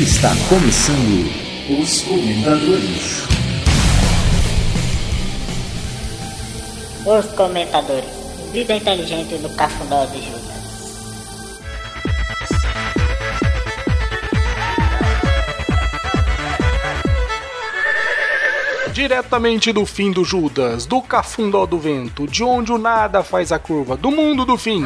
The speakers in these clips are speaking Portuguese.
Está começando os comentadores. Os comentadores. Vida inteligente no cafundó de Judas. Diretamente do fim do Judas, do cafundó do vento, de onde o nada faz a curva, do mundo do fim.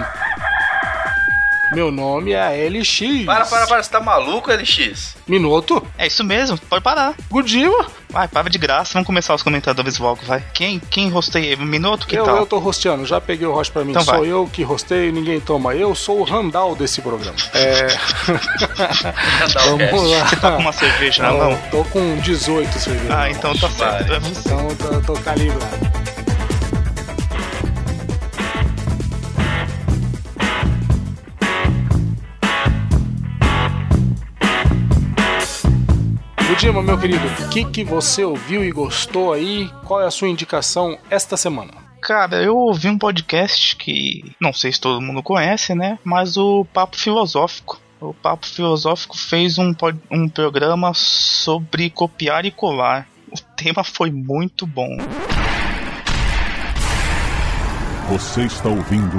Meu nome é LX. Para, para, para, você tá maluco, LX? Minuto? É isso mesmo, pode parar. Gudima? Vai, para de graça, vamos começar os comentários logo, vai. Quem, quem rosteia? Minuto, que eu, tal? eu tô rosteando, já peguei o host pra mim. Então sou vai. eu que rosteio, ninguém toma. Eu sou o Randall desse programa. É. Vamos lá. Você tá com uma cerveja na Não, mão? Tô com 18 cervejas. Ah, então tá certo, é. Então tô, tô calibrado. Meu querido, o que, que você ouviu e gostou aí? Qual é a sua indicação esta semana? Cara, eu ouvi um podcast que não sei se todo mundo conhece, né? Mas o Papo Filosófico. O Papo Filosófico fez um, um programa sobre copiar e colar. O tema foi muito bom. Você está ouvindo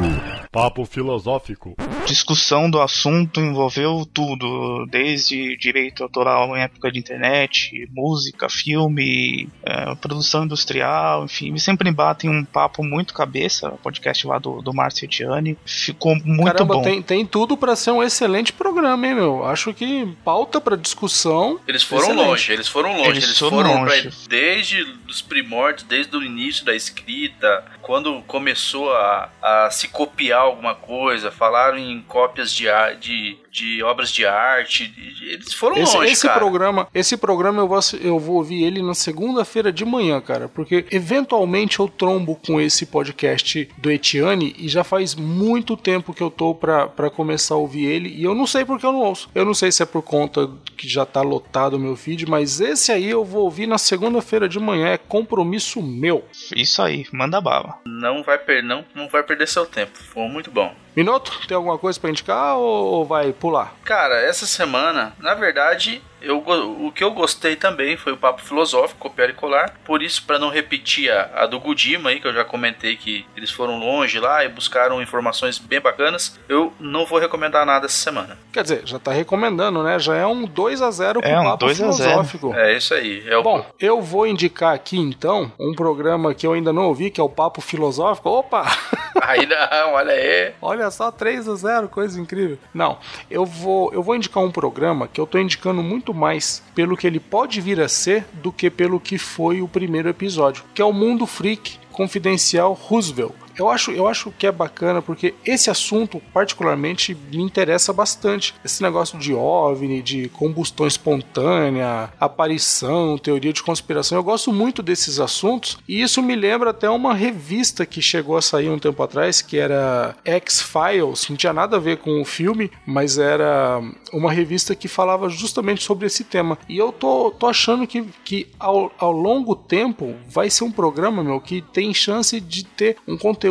Papo Filosófico. Discussão do assunto envolveu tudo, desde direito autoral em época de internet, música, filme, eh, produção industrial, enfim, eles sempre batem um papo muito cabeça, o podcast lá do, do Márcio Etiani, ficou muito Caramba, bom. tem, tem tudo pra ser um excelente programa, hein, meu? Acho que pauta pra discussão. Eles foram Excelente. longe, eles foram longe, Eles eles, foram foram longe. pra- desde os primórdios, desde o início da escrita, quando começou a, a se copiar alguma coisa, falaram em cópias de, de, de obras de arte, eles foram Esse, longe, esse cara. programa, esse programa eu vou, eu vou ouvir ele na segunda-feira de manhã, cara, porque eventualmente eu trombo com esse podcast do Etiane e já faz muito tempo que eu tô pra, pra começar a ouvir ele e eu não sei porque eu não ouço. Eu não sei se é por conta que já tá lotado o meu feed, mas esse aí eu vou ouvir na segunda-feira de manhã, é compromisso meu. Isso aí, manda bala. Não vai, per não, não vai perder seu tempo, foi muito bom. Minuto, tem alguma coisa pra indicar ou, ou vai pular? Cara, essa semana, na verdade, eu, o que eu gostei também foi o papo filosófico, copiar e colar. Por isso, para não repetir a, a do Gudima aí, que eu já comentei que eles foram longe lá e buscaram informações bem bacanas, eu não vou recomendar nada essa semana. Quer dizer, já tá recomendando, né? Já é um 2 a 0 pro É um papo 2 a 0. filosófico. É isso aí. É o Bom, eu vou indicar aqui então um programa que eu ainda não ouvi, que é o Papo Filosófico. Opa! Aí não, olha aí. Olha só, 3 a 0, coisa incrível. Não, eu vou, eu vou indicar um programa que eu tô indicando muito mais pelo que ele pode vir a ser do que pelo que foi o primeiro episódio, que é o Mundo Freak Confidencial Roosevelt. Eu acho, eu acho que é bacana porque esse assunto particularmente me interessa bastante. Esse negócio de OVNI, de combustão espontânea, aparição, teoria de conspiração. Eu gosto muito desses assuntos e isso me lembra até uma revista que chegou a sair um tempo atrás, que era X-Files, não tinha nada a ver com o filme, mas era uma revista que falava justamente sobre esse tema. E eu tô, tô achando que, que ao, ao longo tempo vai ser um programa, meu, que tem chance de ter um conteúdo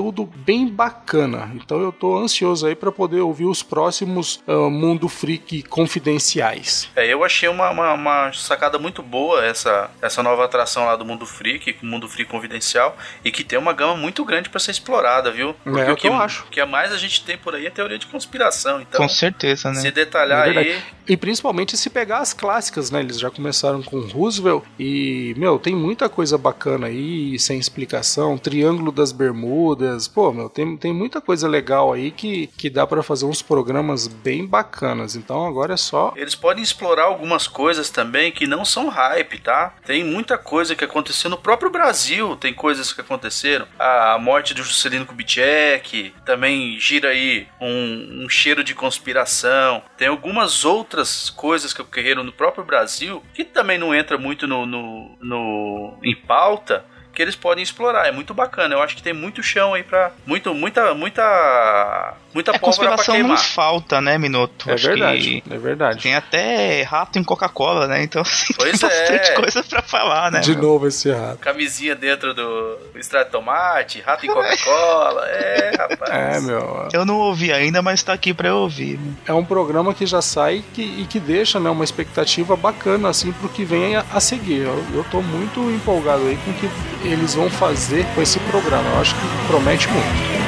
bem bacana. Então eu tô ansioso aí para poder ouvir os próximos ah, Mundo Freak confidenciais. É, eu achei uma, uma, uma sacada muito boa essa, essa nova atração lá do Mundo Freak, o Mundo Freak Confidencial, e que tem uma gama muito grande para ser explorada, viu? É o que eu acho. O que a mais a gente tem por aí é teoria de conspiração. Então, Com certeza, né? se detalhar É aí. E principalmente se pegar as clássicas, né? Eles já começaram com Roosevelt e, meu, tem muita coisa bacana aí, sem explicação. Triângulo das Bermudas. Pô, meu, tem, tem muita coisa legal aí que, que dá pra fazer uns programas bem bacanas. Então agora é só. Eles podem explorar algumas coisas também que não são hype, tá? Tem muita coisa que aconteceu no próprio Brasil, tem coisas que aconteceram. A morte do Juscelino Kubitschek também gira aí um, um cheiro de conspiração. Tem algumas outras coisas que ocorreram no próprio Brasil que também não entra muito no, no, no em pauta. Que eles podem explorar, é muito bacana. Eu acho que tem muito chão aí pra. Muito, muita, muita muita É, pólvora pra conspiração não queimar. falta, né, Minuto? É Acho verdade, que é verdade. Tem até rato em Coca-Cola, né? Então, assim, Pois tem bastante é. coisa pra falar, né? De meu? novo esse rato. Camisinha dentro do extrato de tomate, rato em Coca-Cola. é, rapaz. É, meu. Eu não ouvi ainda, mas tá aqui pra eu ouvir. né? É um programa que já sai que- e que deixa né, uma expectativa bacana assim pro que vem a, a seguir. Eu, eu tô muito empolgado aí com o que eles vão fazer com esse programa. Eu acho que promete muito.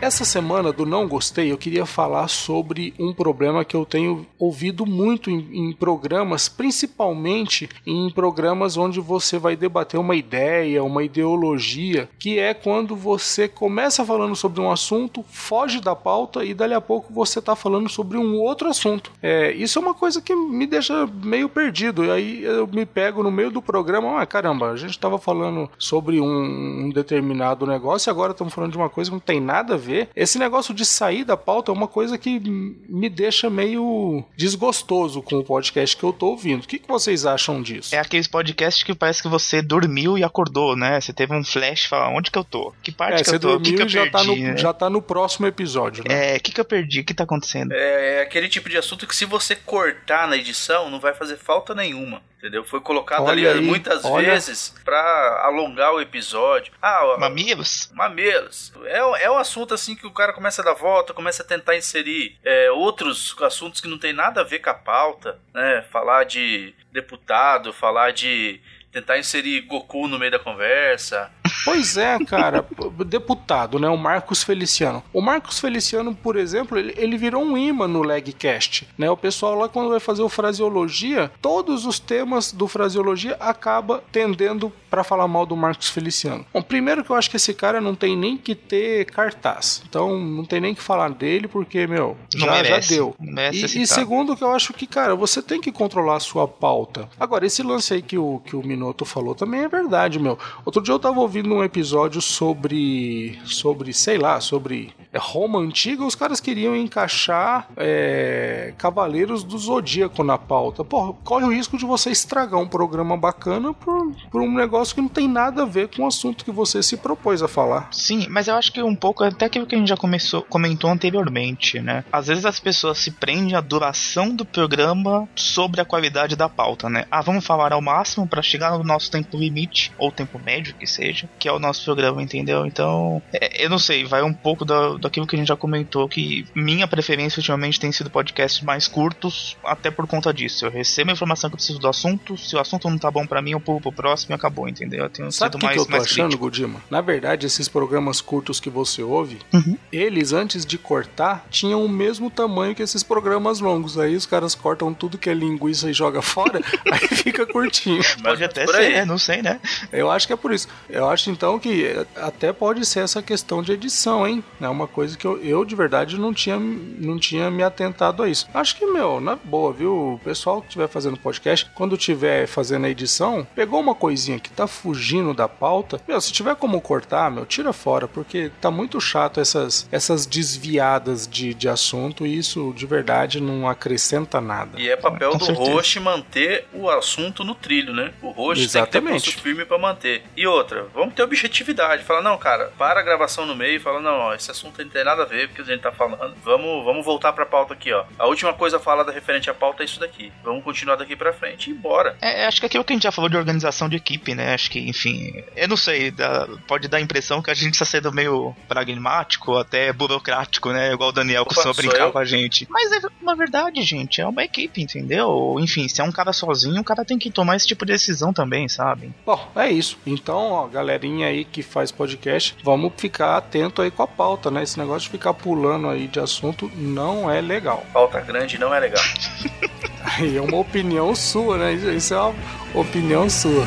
Essa semana do Não Gostei, eu queria falar sobre um problema que eu tenho ouvido muito em, em programas, principalmente em programas onde você vai debater uma ideia, uma ideologia, que é quando você começa falando sobre um assunto, foge da pauta e dali a pouco você está falando sobre um outro assunto. É, isso é uma coisa que me deixa meio perdido. E aí eu me pego no meio do programa, ah, caramba, a gente estava falando sobre um, um determinado negócio e agora estamos falando de uma coisa que não tem nada a ver. Esse negócio de sair da pauta é uma coisa que me deixa meio desgostoso com o podcast que eu tô ouvindo. O que, que vocês acham disso? É aqueles podcasts que parece que você dormiu e acordou, né? Você teve um flash e fala, onde que eu tô? Que parte É, que você eu tô? O que, dormiu que e eu já, perdi? tá no, né? já tá no próximo episódio, né? É, o que, que eu perdi? O que tá acontecendo? É, é aquele tipo de assunto que se você cortar na edição, não vai fazer falta nenhuma. Entendeu? Foi colocado Olha ali aí, muitas olha. vezes pra alongar o episódio. Ah, Mamilos? Mamilos. É, um- é um assunto assim que o cara começa a dar volta, começa a tentar inserir é, outros assuntos que não tem nada a ver com a pauta, né? Falar de deputado, falar de tentar inserir Goku no meio da conversa. Pois é, cara. deputado, né? O Marcos Feliciano. O Marcos Feliciano, por exemplo, ele, ele virou um imã no Legcast, né? O pessoal lá, quando vai fazer o Fraseologia, todos os temas do Fraseologia acaba tendendo para falar mal do Marcos Feliciano. Bom, primeiro que eu acho que esse cara não tem nem que ter cartaz. Então, não tem nem que falar dele, porque, meu, Não já, já merece. deu. Não merece E, e segundo que eu acho que, cara, você tem que controlar a sua pauta. Agora, esse lance aí que o, que o Minuto falou também é verdade, meu. Outro dia eu tava ouvindo um episódio sobre. sobre, sei lá, sobre Roma Antiga, os caras queriam encaixar é, Cavaleiros do Zodíaco na pauta. Pô, corre o risco de você estragar um programa bacana por, por um negócio que não tem nada a ver com o assunto que você se propôs a falar. Sim, mas eu acho que um pouco até aquilo que a gente já começou, comentou anteriormente, né? Às vezes as pessoas se prendem à duração do programa sobre a qualidade da pauta, né? Ah, vamos falar ao máximo para chegar no nosso tempo limite, ou tempo médio que seja, que é o nosso programa, entendeu? Então, é, eu não sei, vai um pouco da, daquilo que a gente já comentou, que minha preferência ultimamente tem sido podcasts mais curtos, até por conta disso. Eu recebo a informação que eu preciso do assunto, se o assunto não tá bom para mim, eu pulo pro próximo e acabou, entendeu? Eu tenho Sabe sido o que, mais, que eu tô mais achando, crítico. Godima? Na verdade, esses programas curtos que você ouve, Uhum. eles, antes de cortar, tinham o mesmo tamanho que esses programas longos. Aí os caras cortam tudo que é linguiça e joga fora, aí fica curtinho. Pode até por ser, aí. é, não sei, né? Eu acho que é por isso. Eu acho então que até pode ser essa questão de edição, hein? É uma coisa que eu, eu de verdade não tinha, não tinha me atentado a isso. Acho que, meu, na boa, viu? O pessoal que estiver fazendo podcast, quando tiver fazendo a edição, pegou uma coisinha que tá fugindo da pauta, meu, se tiver como cortar, meu, tira fora, porque tá muito chato essas, essas desviadas de, de assunto e isso de verdade não acrescenta nada. E é papel do host manter o assunto no trilho, né? O host tem que ter Exatamente. firme pra manter. E outra, vamos ter objetividade. Fala, não, cara, para a gravação no meio e fala, não, ó, esse assunto não tem nada a ver com o que a gente tá falando. Vamos, vamos voltar pra pauta aqui, ó. A última coisa falada referente à pauta é isso daqui. Vamos continuar daqui pra frente e bora. É, acho que aquilo que a gente já falou de organização de equipe, né? Acho que, enfim, eu não sei, dá- pode dar a impressão que a gente está sendo meio pragmático, até burocrático, né? Igual o Daniel Opa, costuma brincar eu? com a gente. Mas é uma verdade, gente, é uma equipe, entendeu? Enfim, se é um cara sozinho, o cara tem que tomar esse tipo de decisão também, sabe? Bom, é isso. Então, ó, galerinha aí que faz podcast, vamos ficar atento aí com a pauta, né? Esse negócio de ficar pulando aí de assunto não é legal. Pauta grande não é legal. Aí é uma opinião sua, né? Isso- Isso é uma opinião sua.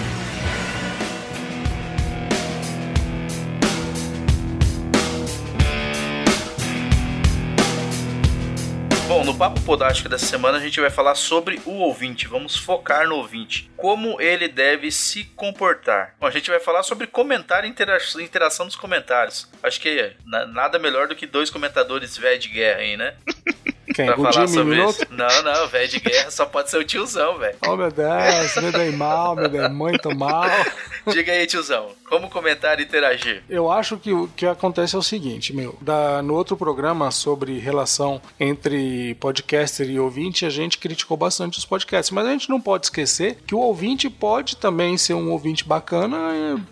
No Papo Podástico dessa semana a gente vai falar sobre o ouvinte. Vamos focar no ouvinte. Como ele deve se comportar. Bom, a gente vai falar sobre comentário e intera interação dos comentários. Acho que nada melhor do que dois comentadores velho de guerra aí, né? Quem? pra o falar Jimmy sobre Minuto? isso. Não, não, velho de guerra só pode ser o tiozão, velho. Oh meu Deus, me dei mal, me dei muito mal. Diga aí, tiozão, como comentar e interagir? Eu acho que o que acontece é o seguinte, meu. Da, no outro programa sobre relação entre podcaster e ouvinte, a gente criticou bastante os podcasts. Mas a gente não pode esquecer que o ouvinte pode também ser um ouvinte bacana,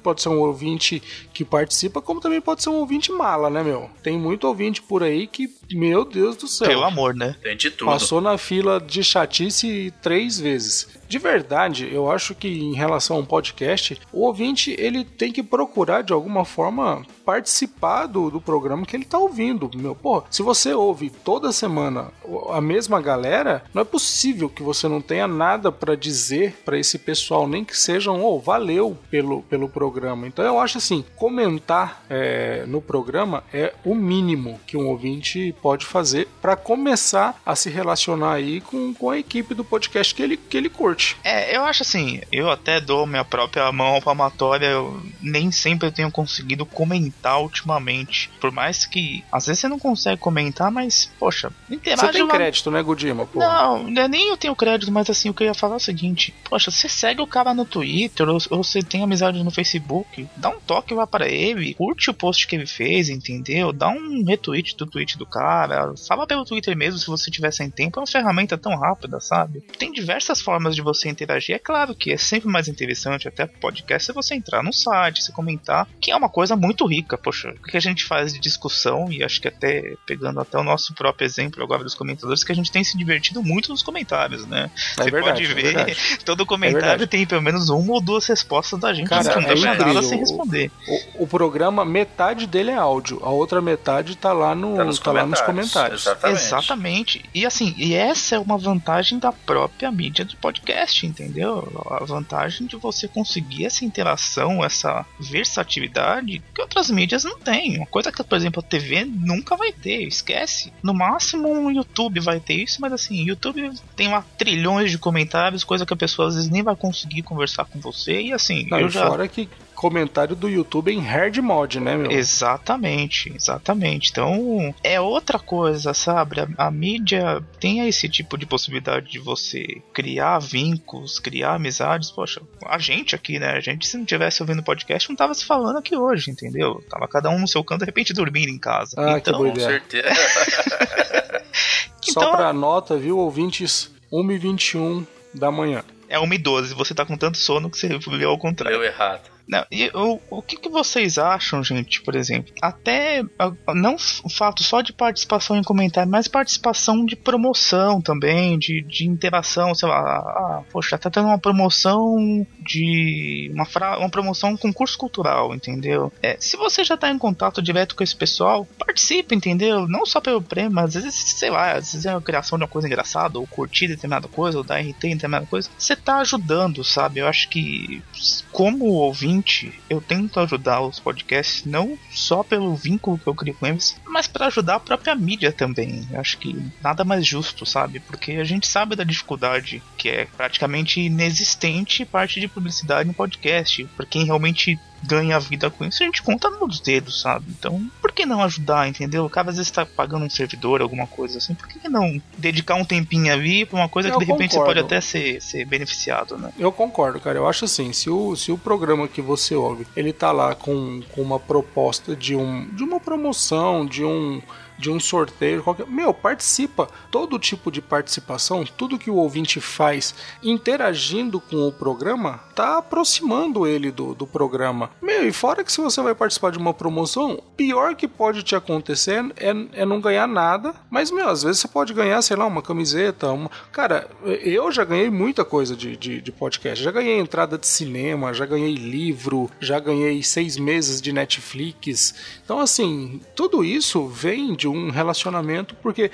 pode ser um ouvinte que participa, como também pode ser um ouvinte mala, né, meu? Tem muito ouvinte por aí que, meu Deus do céu. Pelo amor, né? Tem de tudo. Passou na fila de chatice três vezes. De verdade, eu acho que em relação a um podcast, o ouvinte ele tem que procurar de alguma forma participar do, do programa que ele tá ouvindo. Meu, pô, se você ouve toda semana a mesma galera, não é possível que você não tenha nada para dizer para esse pessoal, nem que sejam, oh, valeu pelo, pelo programa. Então eu acho assim, comentar é, no programa é o mínimo que um ouvinte pode fazer para começar a se relacionar aí com, com a equipe do podcast que ele, que ele curte. É, eu acho assim, eu até dou minha própria mão palmatória, eu nem sempre eu tenho conseguido comentar ultimamente. Por mais que às vezes você não consegue comentar, mas, poxa, interage Você tem lá- crédito, né, Godima? Pô. Não, não é nem eu tenho crédito, mas assim, o que eu ia falar é o seguinte: Poxa, você segue o cara no Twitter, ou, ou você tem amizade no Facebook, dá um toque lá para ele, curte o post que ele fez, entendeu? Dá um retweet do tweet do cara, fala pelo Twitter mesmo se você tiver sem tempo, é uma ferramenta tão rápida, sabe? Tem diversas formas de você interagir. É claro que é sempre mais interessante, até podcast, se você entrar no site, se comentar, que é uma coisa muito rica. Poxa, o que a gente faz de discussão, e acho que até pegando até o nosso próprio exemplo agora dos comentadores, que a gente tem se divertido muito nos comentários, né? É Você verdade, pode é ver, verdade. todo É comentário verdade. tem pelo menos uma ou duas respostas da gente. Cara, não é deixa nada incrível. sem responder. O, o programa, metade dele é áudio, a outra metade tá lá, no, Tá nos tá lá nos comentários. comentários. Exatamente. Exatamente. E assim, e essa é uma vantagem da própria mídia do podcast, entendeu? A vantagem de você conseguir essa interação, essa versatilidade que outras mídias não têm. Uma coisa que, por exemplo, a TV nunca vai ter, esquece. No máximo o YouTube vai ter isso, mas assim, o YouTube tem lá trilhões de comentários, coisa que a pessoa às vezes nem vai conseguir conversar com você. E assim, Não, eu e já. fora que comentário do YouTube em hard mod, né, meu? Exatamente, exatamente. Então é outra coisa, sabe? A, a mídia tem esse tipo de possibilidade de você criar vínculos, criar amizades. Poxa, a gente aqui, né? A gente, se não tivesse ouvindo podcast, não tava se falando aqui hoje, entendeu? Tava cada um no seu canto, de repente dormindo em casa. Ah, que então, boa Com ideia. certeza. Só então- pra nota, viu, ouvintes, 1h21 da manhã. é 1 e 12. Você tá com tanto sono que você leu ao contrário. Deu errado. Não, e o, o que, que vocês acham, gente, por exemplo? Até ah, não o fato só de participação em comentário, mas participação de promoção também, de, de interação, sei lá, ah, poxa, tá tendo uma promoção de uma, fra, uma promoção um concurso cultural, entendeu? É, se você já tá em contato direto com esse pessoal, participe, entendeu? Não só pelo prêmio, mas às vezes, sei lá, às vezes é a criação de uma coisa engraçada, ou curtir determinada coisa, ou dar RT em determinada coisa, você tá ajudando, sabe? Eu acho que como ouvinte, eu tento ajudar os podcasts não só pelo vínculo que eu crio com eles, mas para ajudar a própria mídia também. Eu acho que nada mais justo, sabe? Porque a gente sabe da dificuldade que é praticamente inexistente parte de publicidade em podcast. Para quem realmente ganha vida com isso, a gente conta nos dedos, sabe? Então, por que não ajudar, entendeu? O cara às vezes tá pagando um servidor, alguma coisa assim, por que não dedicar um tempinho ali pra uma coisa Eu que de repente você pode concordo. até ser, ser beneficiado, né? Eu concordo, cara. Eu acho assim, se o, se o programa que você ouve, ele tá lá com, com uma proposta de, um, de uma promoção, de um de um sorteio, qualquer... meu, participa. Todo tipo de participação, tudo que o ouvinte faz interagindo com o programa, tá aproximando ele do, do programa. Meu, e fora que se você vai participar de uma promoção, pior que pode te acontecer é, é não ganhar nada, mas, meu, às vezes você pode ganhar, sei lá, uma camiseta, uma... Cara, eu já ganhei muita coisa de, de, de podcast. Já ganhei entrada de cinema, já ganhei livro, já ganhei seis meses de Netflix. Então, assim, tudo isso vem de um relacionamento, porque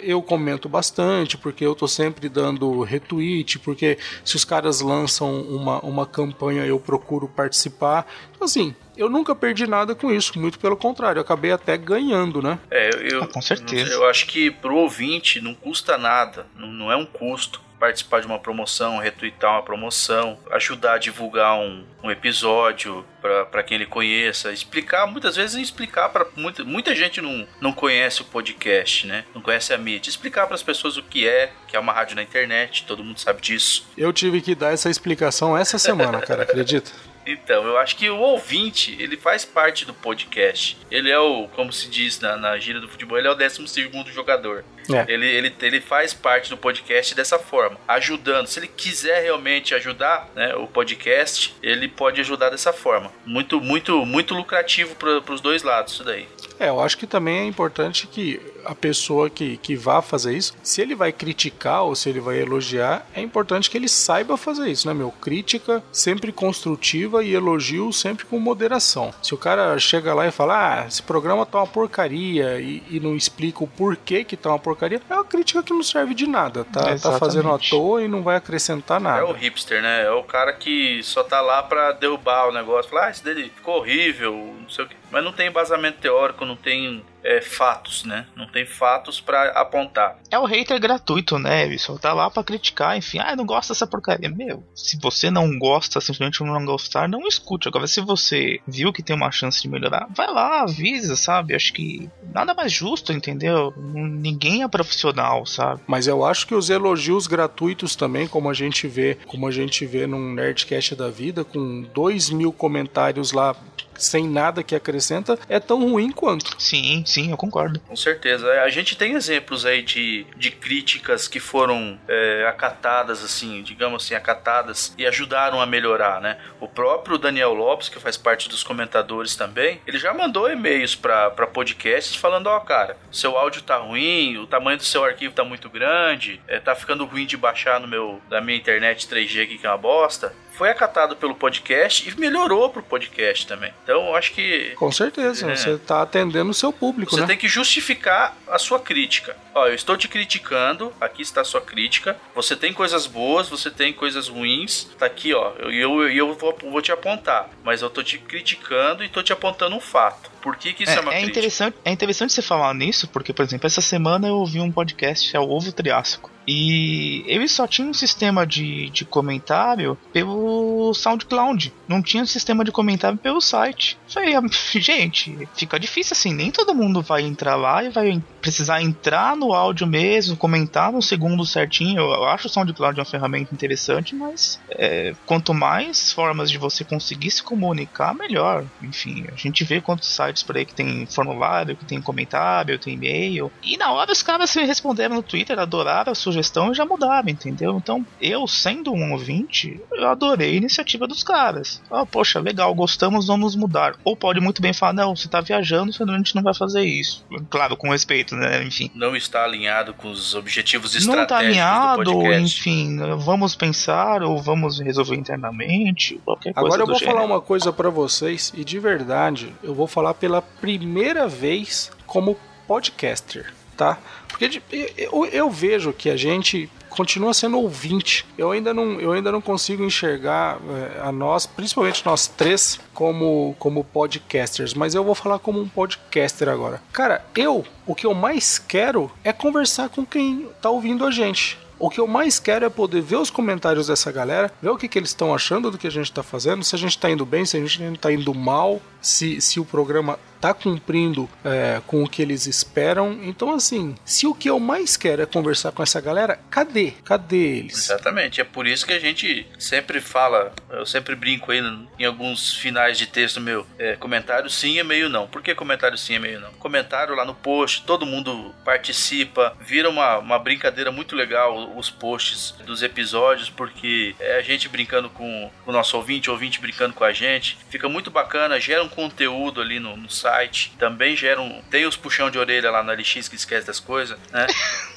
eu comento bastante, porque eu tô sempre dando retweet, porque se os caras lançam uma, uma campanha eu procuro participar. Então, assim, eu nunca perdi nada com isso, muito pelo contrário, eu acabei até ganhando, né? É, eu, Ah, com certeza. Eu acho que pro ouvinte não custa nada, não, não é um custo participar de uma promoção, retweetar uma promoção, ajudar a divulgar um, um episódio para quem ele conheça, explicar, muitas vezes explicar para muita, muita gente não, não conhece o podcast, né? Não conhece a mídia. Explicar para as pessoas o que é, que é uma rádio na internet, todo mundo sabe disso. Eu tive que dar essa explicação essa semana, cara, acredita? Então, eu acho que o ouvinte, ele faz parte do podcast. Ele é o, como se diz na, na gíria do futebol, ele é o 12 segundo jogador. É. Ele, ele, ele faz parte do podcast dessa forma, ajudando. Se ele quiser realmente ajudar né, o podcast, ele pode ajudar dessa forma. Muito, muito, muito lucrativo para os dois lados, isso daí. É, eu acho que também é importante que a pessoa que, que vá fazer isso, se ele vai criticar ou se ele vai elogiar, é importante que ele saiba fazer isso, né, meu? Crítica sempre construtiva e elogio sempre com moderação. Se o cara chega lá e fala, ah, esse programa tá uma porcaria e, e não explica o porquê que tá uma porcaria, é uma crítica que não serve de nada, tá? Tá fazendo à toa e não vai acrescentar nada. É o hipster, né? É o cara que só tá lá pra derrubar o negócio. Falar, ah, esse dele ficou horrível, não sei o quê. Mas não tem embasamento teórico, não tem é, fatos, né? Não tem fatos pra apontar. É o hater gratuito, né? Só tá lá pra criticar, enfim. Ah, eu não gosto dessa porcaria. Meu, se você não gosta, simplesmente não gostar, não escute. Agora, se você viu que tem uma chance de melhorar, vai lá, avisa, sabe? Acho que nada mais justo, entendeu? Ninguém é profissional, sabe? Mas eu acho que os elogios gratuitos também, como a gente vê, como a gente vê num Nerdcast da vida, com dois mil comentários lá sem nada que acrescenta, é tão ruim quanto. Sim, sim, eu concordo. Com certeza. É, A gente tem exemplos aí de, de críticas que foram é, acatadas, assim, digamos assim, acatadas e ajudaram a melhorar, né? O próprio Daniel Lopes, que faz parte dos comentadores também, ele já mandou e-mails pra podcasts falando, ó, cara, seu áudio tá ruim, o tamanho do seu arquivo tá muito grande, é, tá ficando ruim de baixar no meu, da minha internet 3G aqui, que é uma bosta. Foi acatado pelo podcast e melhorou pro podcast também. Então, eu acho que Com certeza, É. você tá atendendo o seu público, você né? tem que justificar a sua crítica. Ó, eu estou te criticando, aqui está a sua crítica. Você tem coisas boas, você tem coisas ruins. Tá aqui, ó. E eu, eu, eu vou, vou te apontar. Mas eu tô te criticando e tô te apontando um fato. Por que, que isso é, uma é, crítica? interessante, é interessante você falar nisso, porque, por exemplo, essa semana eu ouvi um podcast, é o Ovo Triássico. E eles só tinham um sistema de, de comentário pelo SoundCloud. Não tinha um sistema de comentário pelo site. Falei, "Ah, gente, fica difícil assim. Nem todo mundo vai entrar lá e vai precisar entrar no áudio mesmo, comentar no segundo certinho. Eu acho o SoundCloud uma ferramenta interessante, mas é, quanto mais formas de você conseguir se comunicar, melhor. Enfim, a gente vê quantos sites por aí que tem formulário, que tem comentário, tem e-mail. E na hora os caras se responderam no Twitter, adoraram a sugestão e já mudaram, entendeu? Então, eu, sendo um ouvinte, eu adorei a iniciativa dos caras. Ah, poxa, legal, gostamos, vamos mudar. Ou pode muito bem falar, não, você tá viajando, a gente não vai fazer isso. Claro, com respeito, né? Enfim. Não está alinhado com os objetivos Não estratégicos tá alinhado, do ou podcast. enfim, vamos pensar, ou vamos resolver internamente, qualquer coisa Agora eu do vou falar gênero. uma coisa pra vocês e de verdade, eu vou falar pela primeira vez como podcaster, tá? Porque eu, eu vejo que a gente continua sendo ouvinte. Eu ainda não, eu ainda não consigo enxergar eh, a nós, principalmente nós três, como, como podcasters, mas eu vou falar como um podcaster agora. Cara, eu, o que eu mais quero é conversar com quem tá ouvindo a gente. O que eu mais quero é poder ver os comentários dessa galera, ver o que, que eles estão achando do que a gente está fazendo, se a gente está indo bem, se a gente está indo mal, se, se o programa tá cumprindo é, com o que eles esperam. Então, assim, se o que eu mais quero é conversar com essa galera, cadê? Cadê eles? Exatamente, é por isso que a gente sempre fala, eu sempre brinco aí em alguns finais de texto meu, é, comentário sim, e-mail não. Por que comentário sim, e-mail não? Comentário lá no post, todo mundo participa, vira uma, uma brincadeira muito legal os posts dos episódios, porque é a gente brincando com o nosso ouvinte, ouvinte brincando com a gente, fica muito bacana, gera um conteúdo ali no, no site, também gera um, tem os puxão de orelha lá no LX que esquece das coisas, né?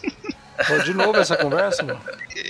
Pô, de novo essa conversa, mano?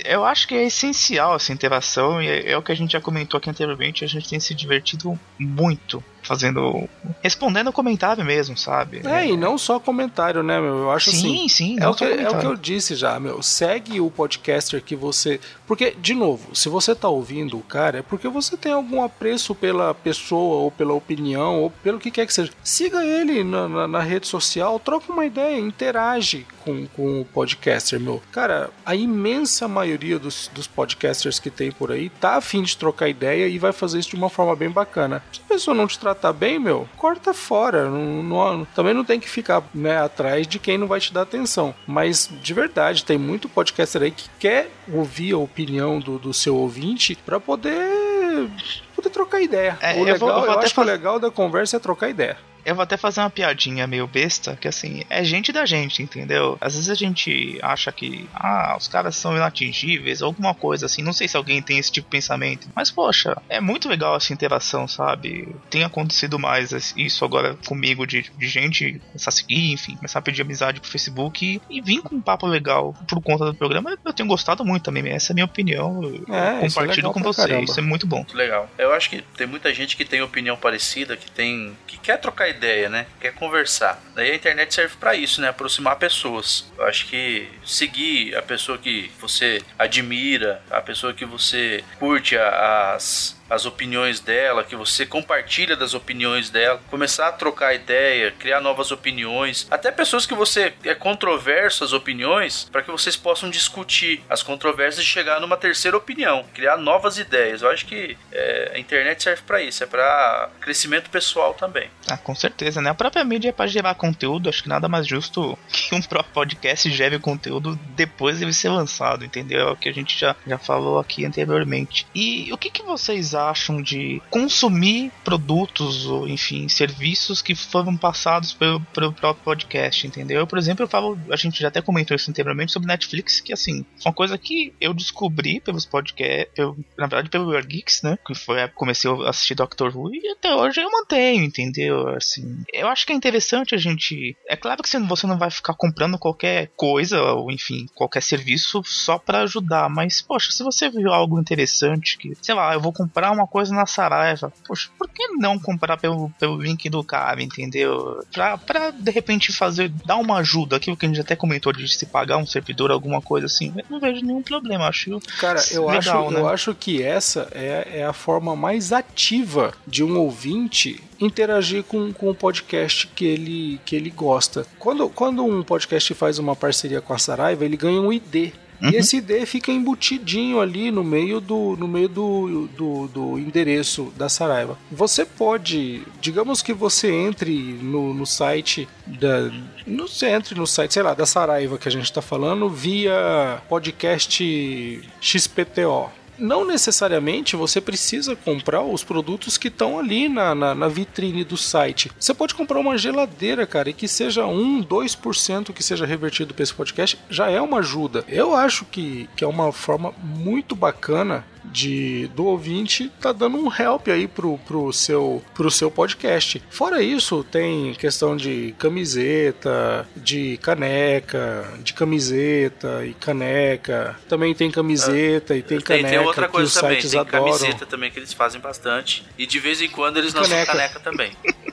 Eu acho que é essencial essa interação e é, é o que a gente já comentou aqui anteriormente. A gente tem se divertido muito fazendo. respondendo comentário mesmo, sabe? É, e não só comentário, né, meu? Eu acho sim, assim. sim, É não o, que, é o que eu disse já, meu. Segue o podcaster que você. Porque, de novo, se você tá ouvindo o cara, é porque você tem algum apreço pela pessoa, ou pela opinião, ou pelo que quer que seja. Siga ele na, na- na rede social, troca uma ideia, interage com, com o podcaster, meu. Cara, a imensa maioria dos, dos podcasters que tem por aí tá afim de trocar ideia e vai fazer isso de uma forma bem bacana. Se a pessoa não te tratar bem, meu, corta fora. Não, não- também não tem que ficar né, atrás de quem não vai te dar atenção. Mas, de verdade, tem muito podcaster aí que quer ouvir a opinião do, do seu ouvinte pra poder. Poder trocar ideia. É, o eu vou- legal, eu vou até acho que o legal da conversa é trocar ideia. Eu vou até fazer uma piadinha meio besta, que assim, é gente da gente, entendeu? Às vezes a gente acha que, ah, os caras são inatingíveis, alguma coisa assim. Não sei se alguém tem esse tipo de pensamento. Mas, poxa, é muito legal essa interação, sabe? Tem acontecido mais isso agora comigo, de, de gente começar a seguir, enfim, começar a pedir amizade pro Facebook e, e vir com um papo legal por conta do programa. Eu tenho gostado muito também, essa é a minha opinião. Eu É, isso é compartilho legal com vocês, caramba. isso é muito bom. Muito legal. Eu acho que tem muita gente que tem opinião parecida, que tem. que quer trocar ideia, né? Quer conversar. Daí a internet serve pra isso, né? Aproximar pessoas. Eu acho que seguir a pessoa que você admira, a pessoa que você curte as. As opiniões dela, que você compartilha das opiniões dela, começar a trocar ideia, criar novas opiniões, até pessoas que você é controverso as opiniões, para que vocês possam discutir as controvérsias e chegar numa terceira opinião, criar novas ideias. Eu acho que é, a internet serve para isso, é para crescimento pessoal também. Ah, com certeza, né? A própria mídia é pra gerar conteúdo, acho que nada mais justo que um próprio podcast gere conteúdo depois dele ser lançado, entendeu? É o que a gente já, já falou aqui anteriormente. E o que, que vocês acham de consumir produtos ou, enfim, serviços que foram passados pelo, pelo próprio podcast, entendeu? Eu, por exemplo, eu falo, a gente já até comentou isso anteriormente sobre Netflix, que assim, uma coisa que eu descobri pelos podcasts, na verdade pelo Weird Geeks, né? Que foi comecei a assistir Doctor Who e até hoje eu mantenho, entendeu? Assim, eu acho que é interessante a gente. É claro que você não vai ficar comprando qualquer coisa, ou enfim, qualquer serviço só pra ajudar, mas, poxa, se você viu algo interessante, que, sei lá, eu vou comprar uma coisa na Saraiva, poxa, por que não comprar pelo, pelo link do cara, entendeu? Pra, pra de repente fazer, dar uma ajuda, aquilo que a gente até comentou de se pagar um servidor, alguma coisa assim, eu não vejo nenhum problema, acho. Cara, eu, Legal, acho, né? eu acho que essa é, é a forma mais ativa de um ouvinte interagir com, com o podcast que ele, que ele gosta. Quando, quando um podcast faz uma parceria com a Saraiva, ele ganha um ID. E esse ID fica embutidinho ali no meio do, no meio do, do, do endereço da Saraiva. Você pode, digamos que você entre no, no site da. No, você entre no site, sei lá, da Saraiva que a gente está falando, via podcast XPTO não necessariamente você precisa comprar os produtos que estão ali na, na, na vitrine do site. Você pode comprar uma geladeira, cara, e que seja 1, 2% que seja revertido para esse podcast, já é uma ajuda. Eu acho que, que é uma forma muito bacana de do ouvinte tá dando um help aí pro, pro, seu, pro seu podcast. Fora isso, tem questão de camiseta, de caneca, de camiseta e caneca. Também tem camiseta e tem caneca tem outra que coisa os também, tem adoram. camiseta também que eles fazem bastante. E de vez em quando eles lançam Caneca. caneca também.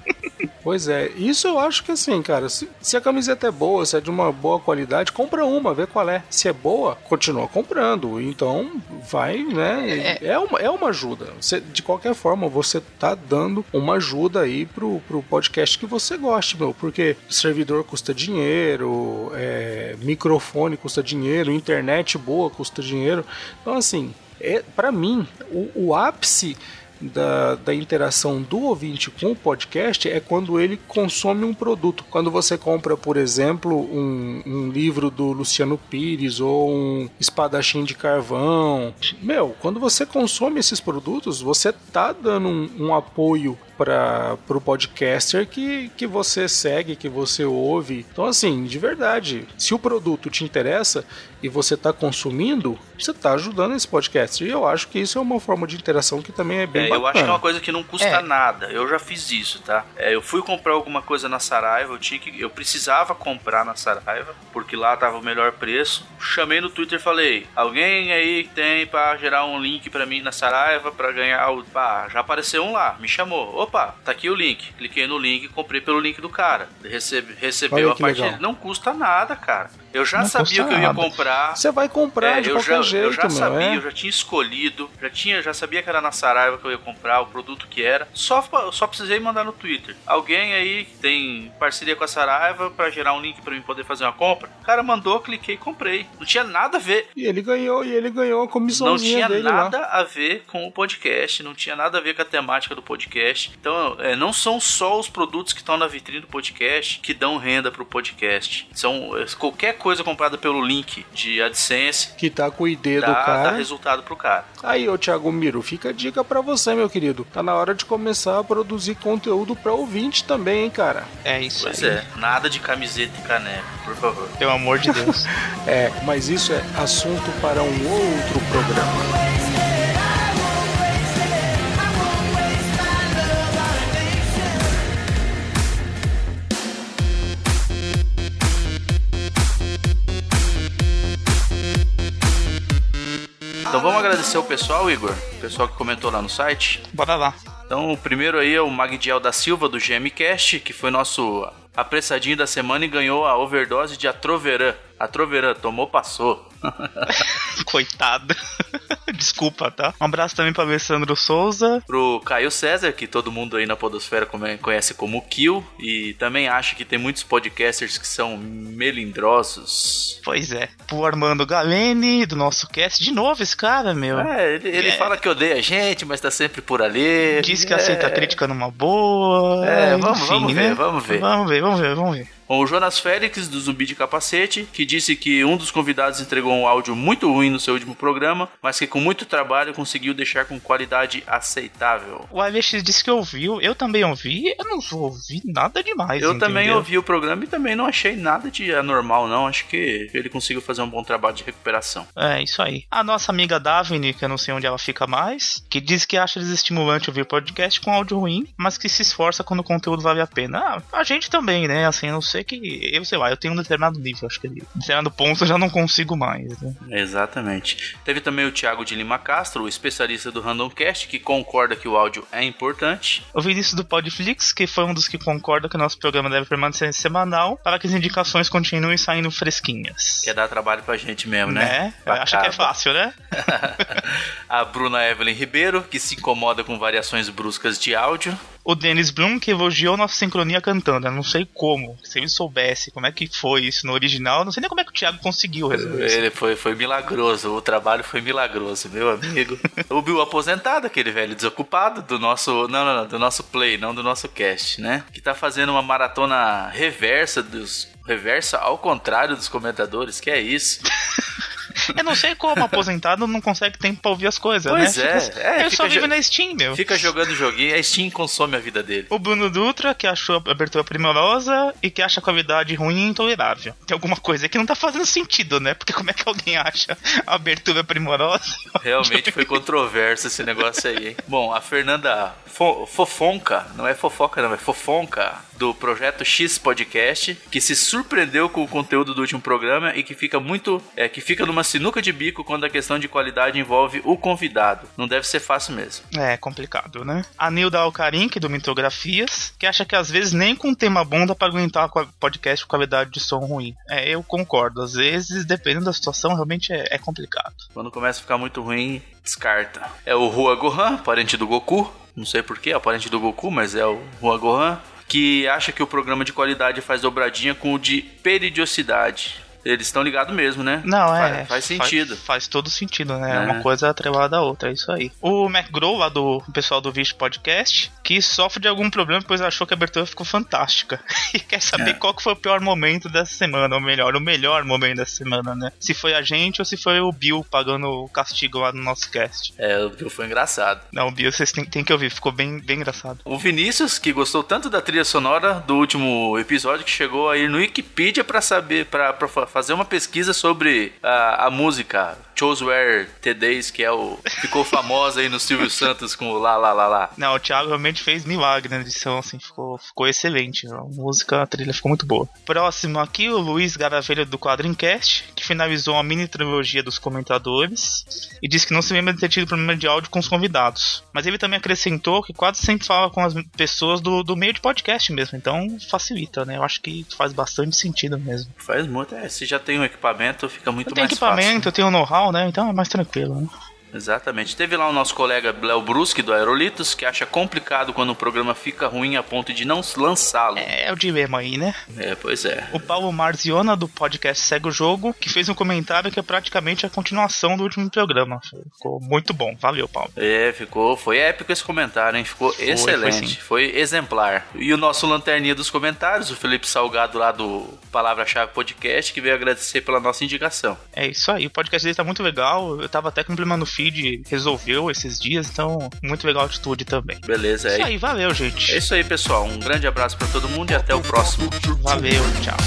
Pois é, isso eu acho que assim, cara, se, se a camiseta é boa, se é de uma boa qualidade, compra uma, vê qual é. Se é boa, continua comprando. Então, vai, né? É, uma, é uma ajuda. Você, de qualquer forma, você tá dando uma ajuda aí pro, pro podcast que você goste, meu. Porque servidor custa dinheiro, é, microfone custa dinheiro, internet boa custa dinheiro. Então, assim, é, para mim, o, o ápice da, da interação do ouvinte com o podcast é quando ele consome um produto. Quando você compra, por exemplo, um, um livro do Luciano Pires ou um espadachim de carvão. Meu, quando você consome esses produtos, você tá dando um, um apoio para o podcaster que, que você segue, que você ouve. Então, assim, de verdade, se o produto te interessa e você está consumindo, você está ajudando esse podcast. E eu acho que isso é uma forma de interação que também é bem É, bacana. eu acho que é uma coisa que não custa É. nada. Eu já fiz isso, tá? É, eu fui comprar alguma coisa na Saraiva, eu tinha que, eu precisava comprar na Saraiva, porque lá tava o melhor preço. Chamei no Twitter e falei: "Alguém aí tem pra gerar um link pra mim na Saraiva pra ganhar o, pá, já apareceu um lá, me chamou. opa, tá aqui o link. Cliquei no link e comprei pelo link do cara. Recebe, recebeu a parte legal. Não custa nada, cara. Eu já Não sabia o que eu ia comprar. Você vai comprar É, de eu qualquer já, jeito, eu já meu. sabia, é. eu já tinha escolhido, já tinha, já sabia que era na Saraiva que eu ia comprar o produto que era. Só só precisei mandar no Twitter. Alguém aí que tem parceria com a Saraiva pra gerar um link pra mim poder fazer uma compra. O cara mandou, cliquei e comprei. Não tinha nada a ver. E ele ganhou, e ele ganhou a Não comissãozinha tinha dele nada lá. a ver com o podcast, não tinha nada a ver com a temática do podcast. Então, é, não são só os produtos que estão na vitrine do podcast que dão renda pro podcast. São é, qualquer coisa comprada pelo link de AdSense Que tá com o ID do dá, dá cara. resultado pro cara. Aí, ô Thiago Miro, fica a dica pra você, meu querido. Tá na hora de começar a produzir conteúdo pra ouvinte também, hein, cara. É isso Pois aí. é, nada de camiseta e caneca, por favor. Pelo amor de Deus. É, mas isso é assunto para um outro programa. Então vamos agradecer o pessoal, Igor, o pessoal que comentou lá no site. Bora lá. Então, o primeiro aí é o Magdiel da Silva, do GMCast, que foi nosso apressadinho da semana e ganhou a overdose de Atroveran. Atroveran, tomou, passou. Coitado. Desculpa, tá? Um abraço também para Alessandro Souza. Pro Caio César, que todo mundo aí na Podosfera conhece como Kill, e também acha que tem muitos podcasters que são melindrosos. Pois é. Pro Armando Galene, do nosso cast. De novo esse cara, meu. É, ele, ele É. fala que odeia a gente, mas tá sempre por ali. Diz que É. aceita a crítica numa boa. É, vamos- enfim, vamos ver, né? vamos ver. Vamos ver, vamos ver, vamos ver. Com o Jonas Félix, do Zumbi de Capacete, que disse que um dos convidados entregou um áudio muito ruim no seu último programa, mas que com muito trabalho conseguiu deixar com qualidade aceitável. O AVX disse que ouviu, eu também ouvi, eu não ouvi nada demais. Eu também entendeu? ouvi o programa e também não achei nada de anormal, não. Acho que ele conseguiu fazer um bom trabalho de recuperação. É, isso aí. A nossa amiga Davine, que eu não sei onde ela fica mais, que diz que acha desestimulante ouvir podcast com áudio ruim, mas que se esforça quando o conteúdo vale a pena. Ah, a gente também, né? Assim, não sei que. Eu sei lá, eu tenho um determinado nível, acho que determinado ponto eu já não consigo mais. Né? Exatamente. Teve também o Thiago de Lima Castro, o especialista do Randomcast, que concorda que o áudio é importante. O Vinícius do Podflix, que foi um dos que concorda que o nosso programa deve permanecer semanal para que as indicações continuem saindo fresquinhas. Quer dar trabalho pra gente mesmo, né? né? Acha que é fácil, né? A Bruna Evelyn Ribeiro, que se incomoda com variações bruscas de áudio. O Dennis Bloom, que elogiou nossa sincronia cantando. Eu não sei como. Se ele soubesse como é que foi isso no original, não sei nem como é que o Thiago conseguiu resolver isso. Ele foi, foi milagroso, o trabalho foi milagroso, meu amigo. o Bill aposentado, aquele velho desocupado do nosso. Não, não, não, do nosso play, não do nosso cast, né? Que tá fazendo uma maratona reversa dos. Reversa ao contrário dos comentadores, que é isso. Eu não sei como aposentado não consegue tempo pra ouvir as coisas, Pois né? é, Fica- é, ele fica só vive na Steam, meu. Fica jogando joguinho, a Steam consome a vida dele. O Bruno Dutra, que achou a abertura primorosa e que acha a qualidade ruim e intolerável. Tem alguma coisa que não tá fazendo sentido, né? Porque como é que alguém acha a abertura primorosa? Realmente foi controverso esse negócio aí, hein? Bom, a Fernanda Fo- Fofonca, não é fofoca, não, é fofonca, do Projeto X Podcast, que se surpreendeu com o conteúdo do último programa e que fica muito. É, que fica numa sinuca de bico quando a questão de qualidade envolve o convidado. Não deve ser fácil mesmo. É complicado, né? A Nilda Alcarim, que é do Mitografias, que acha que às vezes nem com tema bom dá pra aguentar podcast com qualidade de som ruim. É, eu concordo. Às vezes, dependendo da situação, realmente é, é complicado. Quando começa a ficar muito ruim, descarta. É o Rua Gohan, parente do Goku. Não sei porquê, é parente do Goku, mas é o Rua Gohan. Que acha que o programa de qualidade faz dobradinha com o de peridiosidade. Eles estão ligados mesmo, né? Não, Faz- é. Faz, sentido. Faz, faz todo sentido, né? É. Uma coisa atrelada à outra, é isso aí. O McGraw, lá do pessoal do Vish Podcast, que sofre de algum problema, pois achou que a abertura ficou fantástica. E quer saber É. qual que foi o pior momento dessa semana, ou melhor, o melhor momento dessa semana, né? Se foi a gente ou se foi o Bill pagando o castigo lá no nosso cast. É, o que foi engraçado. Não, o Bill, vocês têm, têm que ouvir, ficou bem, bem engraçado. O Vinícius, que gostou tanto da trilha sonora do último episódio, que chegou aí no Wikipedia pra saber, pra pra fa- fazer uma pesquisa sobre a, a música Choseware T10, que é o. ficou famosa aí no Silvio Santos com o lá, lá, lá, lá. Não, o Thiago realmente fez milagre na edição, assim, ficou, ficou excelente. A música, a trilha ficou muito boa. Próximo aqui, o Luiz Garavelho do Quadrincast, que finalizou a mini trilogia dos comentadores e disse que não se lembra de ter tido problema de áudio com os convidados. Mas ele também acrescentou que quase sempre fala com as pessoas do, do meio de podcast mesmo, então facilita, né? Eu acho que faz bastante sentido mesmo. Faz muito, é. Se já tem um equipamento, fica muito eu tenho mais equipamento, fácil. eu tenho know-how, né? Então é mais tranquilo, né? Exatamente. Teve lá o nosso colega Léo Bruschi do Aerolitos, que acha complicado quando o programa fica ruim a ponto de não lançá-lo. É, é o dilema aí, né? É, pois é. O Paulo Marziona, do podcast Segue o Jogo, que fez um comentário que é praticamente a continuação do último programa. Ficou muito bom. Valeu, Paulo. É, ficou. Foi épico esse comentário, hein? Ficou foi excelente. sim. Foi, exemplar. E o nosso lanterninha dos comentários, o Felipe Salgado lá do Palavra-Chave Podcast, que veio agradecer pela nossa indicação. É isso aí. O podcast dele tá muito legal. Eu tava até com problema no feed, resolveu esses dias, então muito legal a atitude também. Beleza, Isso é. aí, valeu, gente. É isso aí, pessoal. Um grande abraço pra todo mundo e até o próximo. Valeu, tchau.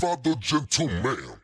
Father, gentleman.